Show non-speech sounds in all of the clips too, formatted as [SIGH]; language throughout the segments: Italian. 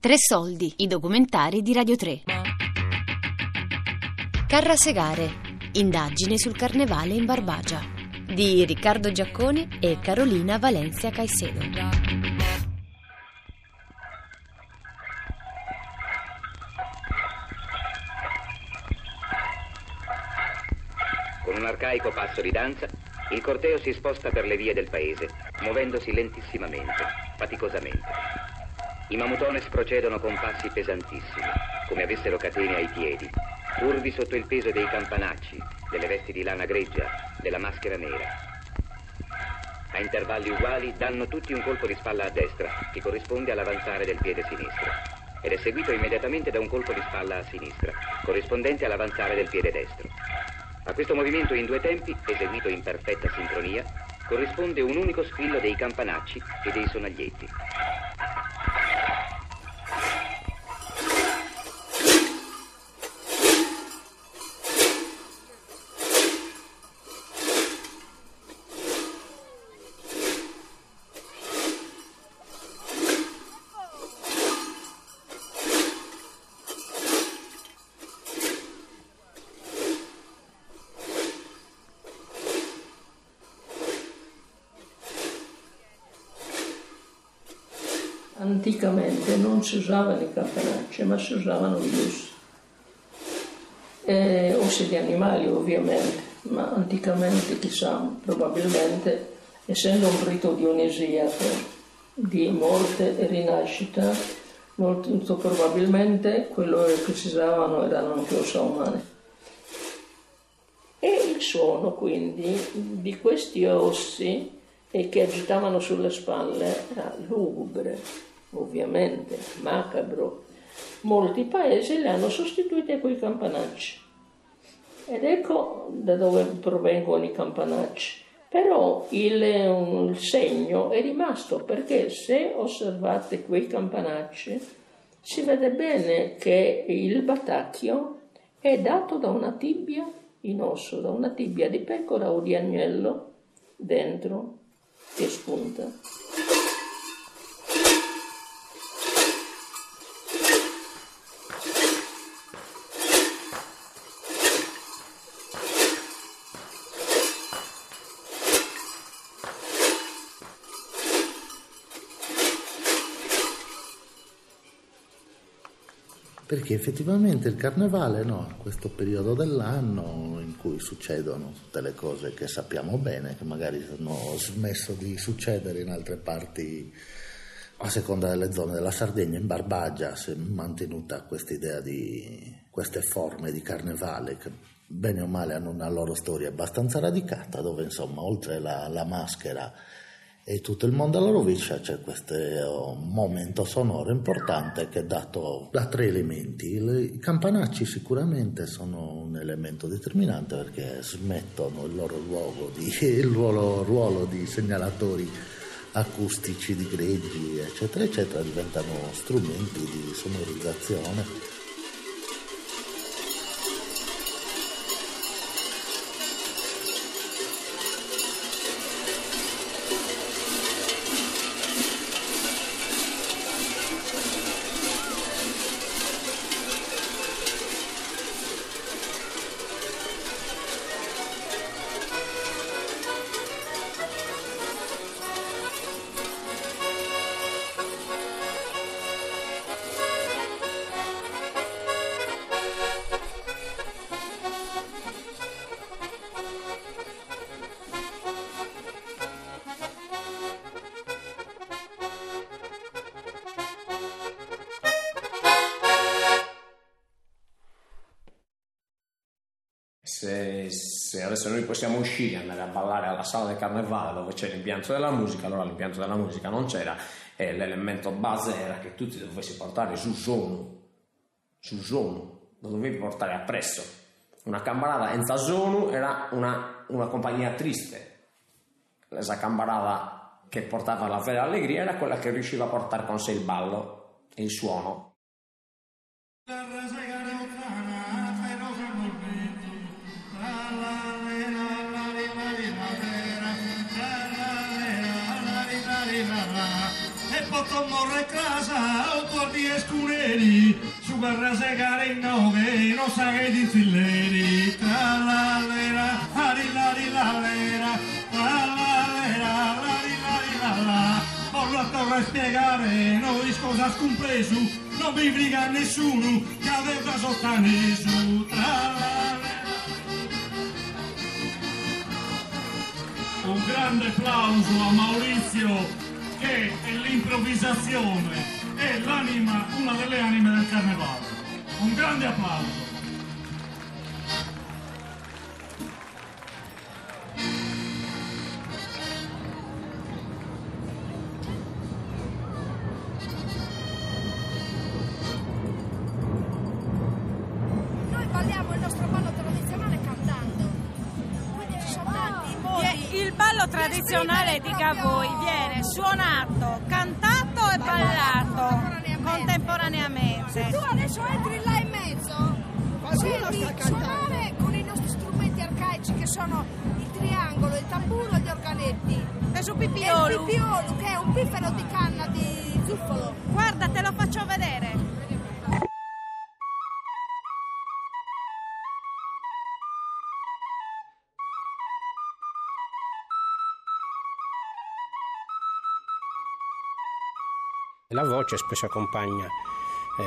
Tre soldi, i documentari di Radio 3. Carrasegare, indagine sul carnevale in Barbagia, di Riccardo Giaccone e Carolina Valencia Caicedo. Con un arcaico passo di danza, il corteo si sposta per le vie del paese, muovendosi lentissimamente, faticosamente. I mamutones procedono con passi pesantissimi, come avessero catene ai piedi, curvi sotto il peso dei campanacci, delle vesti di lana greggia, della maschera nera. A intervalli uguali danno tutti un colpo di spalla a destra, che corrisponde all'avanzare del piede sinistro, ed è seguito immediatamente da un colpo di spalla a sinistra, corrispondente all'avanzare del piede destro. A questo movimento in due tempi, eseguito in perfetta sincronia, corrisponde un unico squillo dei campanacci e dei sonaglietti. Anticamente non si usavano i campanacci, ma si usavano i bus. E, o di animali ovviamente, ma anticamente chissà, probabilmente, essendo un rito dionisiaco di morte e rinascita, molto probabilmente quello che si usavano erano anche ossa umane. E il suono quindi di questi ossi che agitavano sulle spalle era lugubre ovviamente macabro, molti paesi le hanno sostituite con i campanacci. Ed ecco da dove provengono i campanacci. Però il, il segno è rimasto perché se osservate quei campanacci si vede bene che il batacchio è dato da una tibia in osso, da una tibia di pecora o di agnello dentro che spunta. Perché effettivamente il carnevale, no, questo periodo dell'anno in cui succedono tutte le cose che sappiamo bene, che magari hanno smesso di succedere in altre parti, a seconda delle zone della Sardegna, in Barbagia si è mantenuta questa idea di queste forme di carnevale che bene o male hanno una loro storia abbastanza radicata, dove insomma oltre la, la maschera e tutto il mondo alla rovescia c'è questo uh, momento sonoro importante che è dato da tre elementi. I campanacci sicuramente sono un elemento determinante perché smettono il loro ruolo di, [LAUGHS] il loro ruolo di segnalatori acustici di greggi, eccetera, eccetera, diventano strumenti di sonorizzazione se, se, adesso noi possiamo uscire e andare a ballare alla sala del carnevale dove c'è l'impianto della musica, allora l'impianto della musica non c'era e l'elemento base era che tu ti dovessi portare su zonu, su zonu, lo dovevi portare appresso. Una campanata in zonu era una, una compagnia triste. La campanata che portava la vera allegria era quella che riusciva a portare con sé il ballo e il suono. Tommo krasa autoalti eskuneri Sugarra zegaren nauge nosagai dizileri Tralalera, harilari lalera Tralalera, lari lari lala Voglio a spiegare, noi cosa scompreso Non vi briga nessuno, che cadeva sottaneso Tralalera Un grande applauso a Maurizio che l'improvvisazione, è l'anima, una delle anime del carnevale. Un grande applauso. Noi balliamo il nostro ballo ballo di tradizionale, esprimere dica proprio- voi, viene suonato, cantato e ballato contemporaneamente. Se tu adesso entri là in mezzo, senti suonare con i nostri strumenti arcaici che sono il triangolo, il tamburo e gli organetti. E su E il pippiolo, che è un piffero di canna di zuffolo. guarda, te lo faccio vedere. La voce spesso accompagna eh,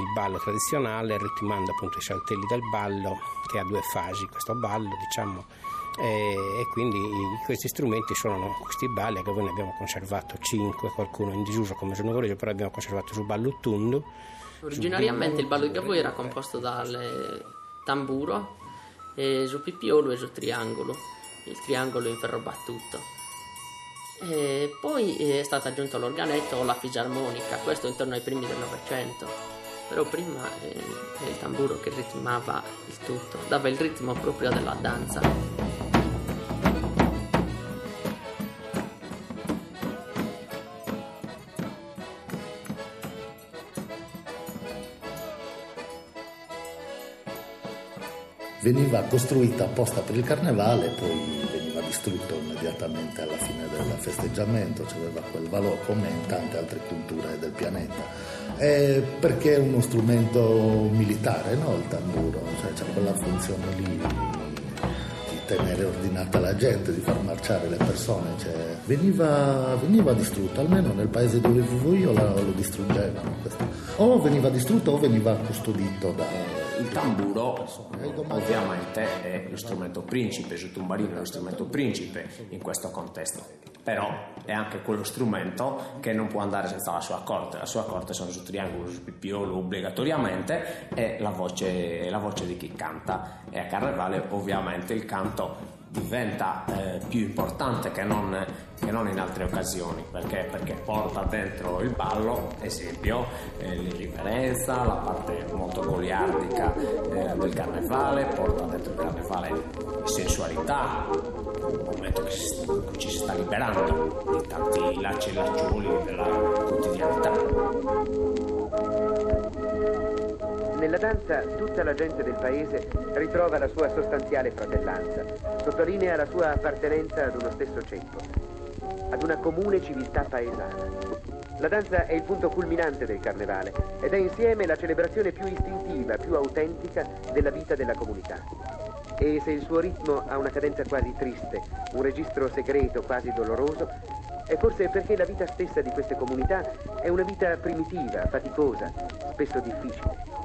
il ballo tradizionale, ritmando appunto i saltelli del ballo che ha due fasi, questo ballo diciamo, e, e quindi questi strumenti suonano questi balli che noi ne abbiamo conservato cinque, qualcuno in disuso come sono quello, però abbiamo conservato su ballo tundu. Originariamente il ballo di Gaboi era composto dal tamburo, e su pippiolo e su triangolo, il triangolo in ferro battuto. E poi è stato aggiunto l'organetto o la fisarmonica, questo intorno ai primi del Novecento. Però prima eh, è il tamburo che ritmava il tutto, dava il ritmo proprio della danza. Veniva costruita apposta per il carnevale, poi veniva distrutto immediatamente alla fine del festeggiamento, cioè aveva quel valore come in tante altre culture del pianeta. Eh, perché è uno strumento militare, no? Il tamburo, cioè c'è quella funzione lì di tenere ordinata la gente, di far marciare le persone, cioè, veniva, veniva distrutto, almeno nel paese dove vivo io la- lo distruggevano. questo. O veniva distrutto o veniva custodito da... Il tamburo ovviamente è lo strumento principe, il tumbarino è lo strumento principe in questo contesto, però è anche quello strumento che non può andare senza la sua corte, la sua corte sono su triangolo, su pippiolo obbligatoriamente e la voce, la voce di chi canta e a carnevale. Ovviamente il canto diventa eh, più importante che non, che non in altre occasioni perché, perché porta dentro il ballo esempio eh, l'irriverenza la parte molto goliardica eh, del carnevale porta dentro il carnevale sensualità un momento che si- ci si sta liberando di tanti lacci e lacciuoli della quotidianità Nella danza tutta la gente del paese ritrova la sua sostanziale fratellanza, sottolinea la sua appartenenza ad uno stesso ceppo, ad una comune civiltà paesana. La danza è il punto culminante del carnevale ed è insieme la celebrazione più istintiva, più autentica della vita della comunità. E se il suo ritmo ha una cadenza quasi triste, un registro segreto, quasi doloroso, è forse perché la vita stessa di queste comunità è una vita primitiva, faticosa, spesso difficile.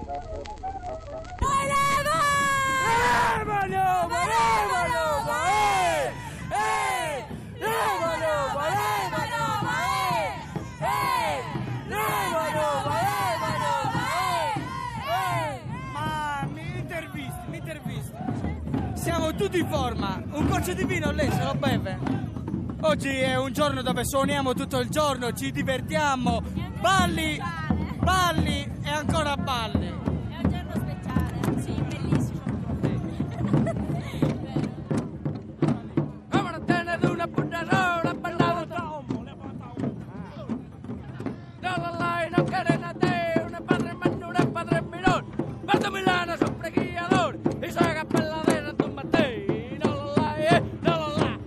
Ma mi intervisti, mi intervisti. Siamo tutti in forma. Un goccio di vino lei se lo beve. Oggi è un giorno dove suoniamo tutto il giorno, ci divertiamo. Balli, balli e ancora balli. non quieren a ti, un padre menor, un padre mirón. Marta Milana es un preguiador y se haga peladera en tu matí. No lo eh, no lo.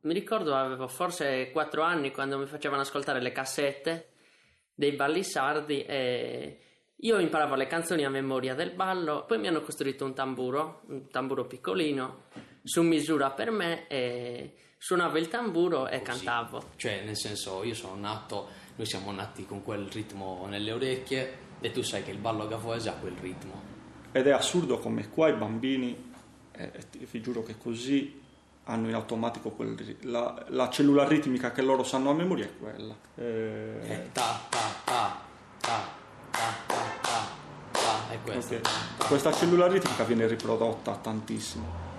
Mi ricordo avevo forse 4 anni quando mi facevano ascoltare le cassette dei balli sardi e... Io imparavo le canzoni a memoria del ballo, poi mi hanno costruito un tamburo, un tamburo piccolino, su misura per me e suonavo il tamburo e Così. cantavo. Cioè, nel senso, io sono nato, noi siamo nati con quel ritmo nelle orecchie e tu sai che il ballo gafoese ha quel ritmo. Ed è assurdo come qua i bambini, eh, vi giuro che così hanno in automatico quel, la, la, cellula ritmica che loro sanno a memoria è quella. E... È ta ta ta ta ta ta ta, ta è questa. Okay. Questa cellula ritmica viene riprodotta tantissimo.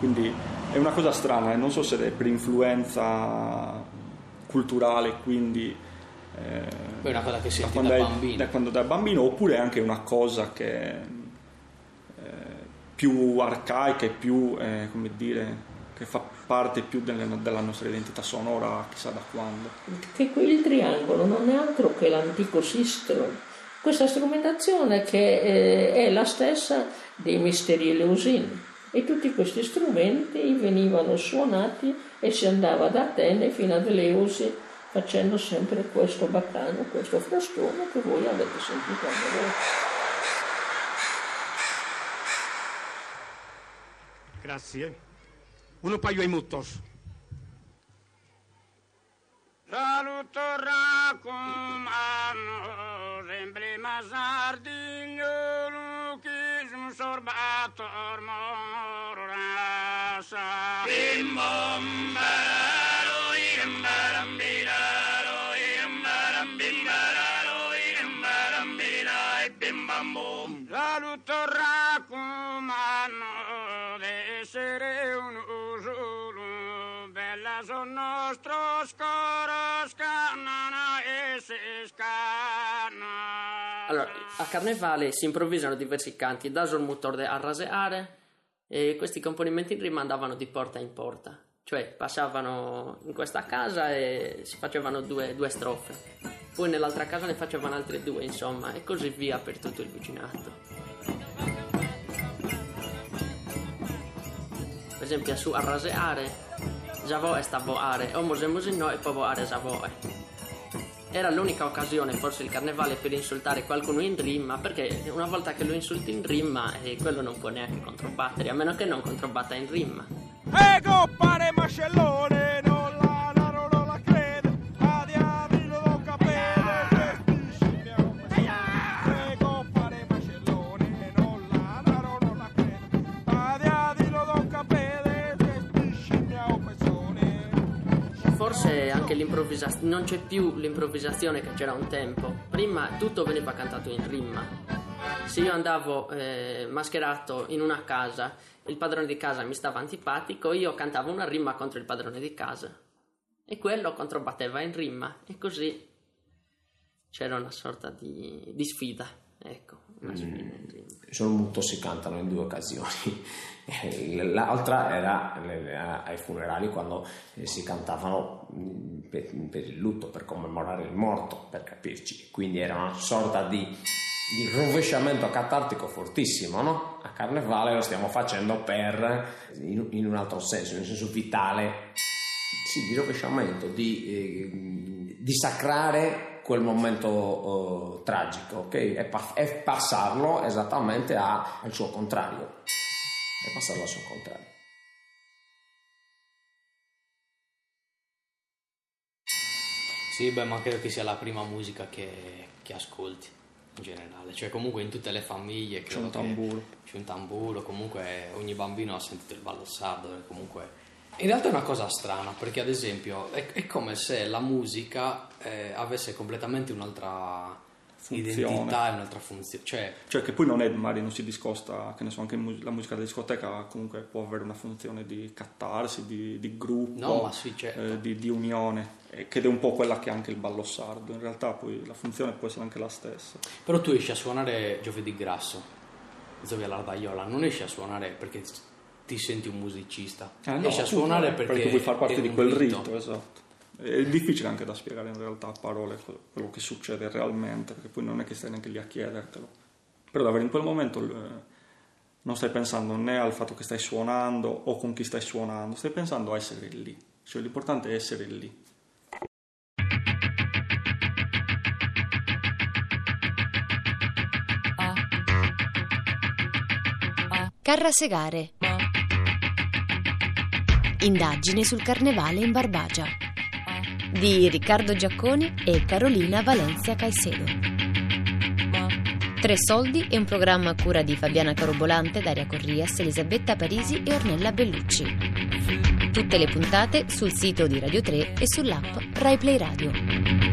Quindi è una cosa strana, e non so se è per influenza culturale, quindi... Eh, è una cosa che senti da, da è, bambino. Da quando da bambino, oppure è anche una cosa che più arcaica e più, eh, come dire, che fa parte più delle, della nostra identità sonora, chissà da quando. Che il triangolo non è altro che l'antico sistro, questa strumentazione che eh, è la stessa dei misteri eleusini. E tutti questi strumenti venivano suonati e si andava da Atene fino ad Eleusi facendo sempre questo baccano, questo frastone che voi avete sentito a me. Grazie. Un paio ai muttos. Saluto racomano, emblema sardigno, rasa. Bim bom bararo, irim baram biraro, irim baram bim bararo, essere un usulu, bella son nostro scoro, scannano e si scanna. Allora, a Carnevale si improvvisano diversi canti da Solmutorde a Raseare e questi componimenti in rima andavano di porta in porta, cioè passavano in questa casa e si facevano due, due strofe, poi nell'altra casa ne facevano altre due, insomma, e così via per tutto il vicinato. Per esempio su arraseare, Javo e stavoare, o mose musino e povoare Javoe. Era l'unica occasione, forse il carnevale, per insultare qualcuno in rima, perché una volta che lo insulti in rima, eh, quello non può neanche controbattere, a meno che non controbatta in rima. Ego pare mascellone, Anche l'improvvisazione, non c'è più l'improvvisazione che c'era un tempo. Prima tutto veniva cantato in rima. Se io andavo eh, mascherato in una casa, il padrone di casa mi stava antipatico, io cantavo una rima contro il padrone di casa. E quello controbatteva in rima. E così c'era una sorta di, di sfida. Ecco, una sfida in rima. Solo molto si cantano in due occasioni. L'altra era ai funerali quando si cantavano per, per, il lutto, per commemorare il morto, per capirci. Quindi era una sorta di, di rovesciamento catartico fortissimo, no? A Carnevale lo stiamo facendo per, in, un altro senso, in un senso vitale, sì, di rovesciamento, di, eh, di sacrare quel momento uh, tragico, ok? E, pa- e, passarlo esattamente a, al suo contrario e passarlo al suo contrario. Sì, beh, ma credo che sia la prima musica che, che ascolti in generale, cioè comunque in tutte le famiglie c'è un tamburo. C'è un tamburo, comunque ogni bambino ha sentito il ballo sardo, comunque... In realtà è una cosa strana, perché ad esempio è, è come se la musica eh, avesse completamente un'altra Funzione. identità e un'altra funzione. Cioè, cioè, che poi non è, magari non si discosta, che ne so, anche la musica da discoteca comunque può avere una funzione di cattarsi, di, di gruppo, no, sì, certo. eh, di, di, unione, eh, che è un po' quella che è anche il ballo sardo. In realtà poi la funzione può essere anche la stessa. Però tu esci a suonare giovedì grasso, Zovia l'Ardaiola, non esci a suonare perché ti senti un musicista, eh, no, esci a suonare perché, perché vuoi far parte di quel rito. rito, esatto. È difficile anche da spiegare in realtà a parole quello che succede realmente, perché poi non è che stai neanche lì a chiedertelo. Però davvero in quel momento non stai pensando né al fatto che stai suonando o con chi stai suonando, stai pensando a essere lì. Cioè l'importante è essere lì. Carrasegare. Indagine sul carnevale in Barbagia. Di Riccardo Giacconi e Carolina Valencia Caicedo. Tre soldi è un programma a cura di Fabiana Carobolante, Daria Corrias, Elisabetta Parisi e Ornella Bellucci. Tutte le puntate sul sito di Radio 3 e sull'app RaiPlay Radio.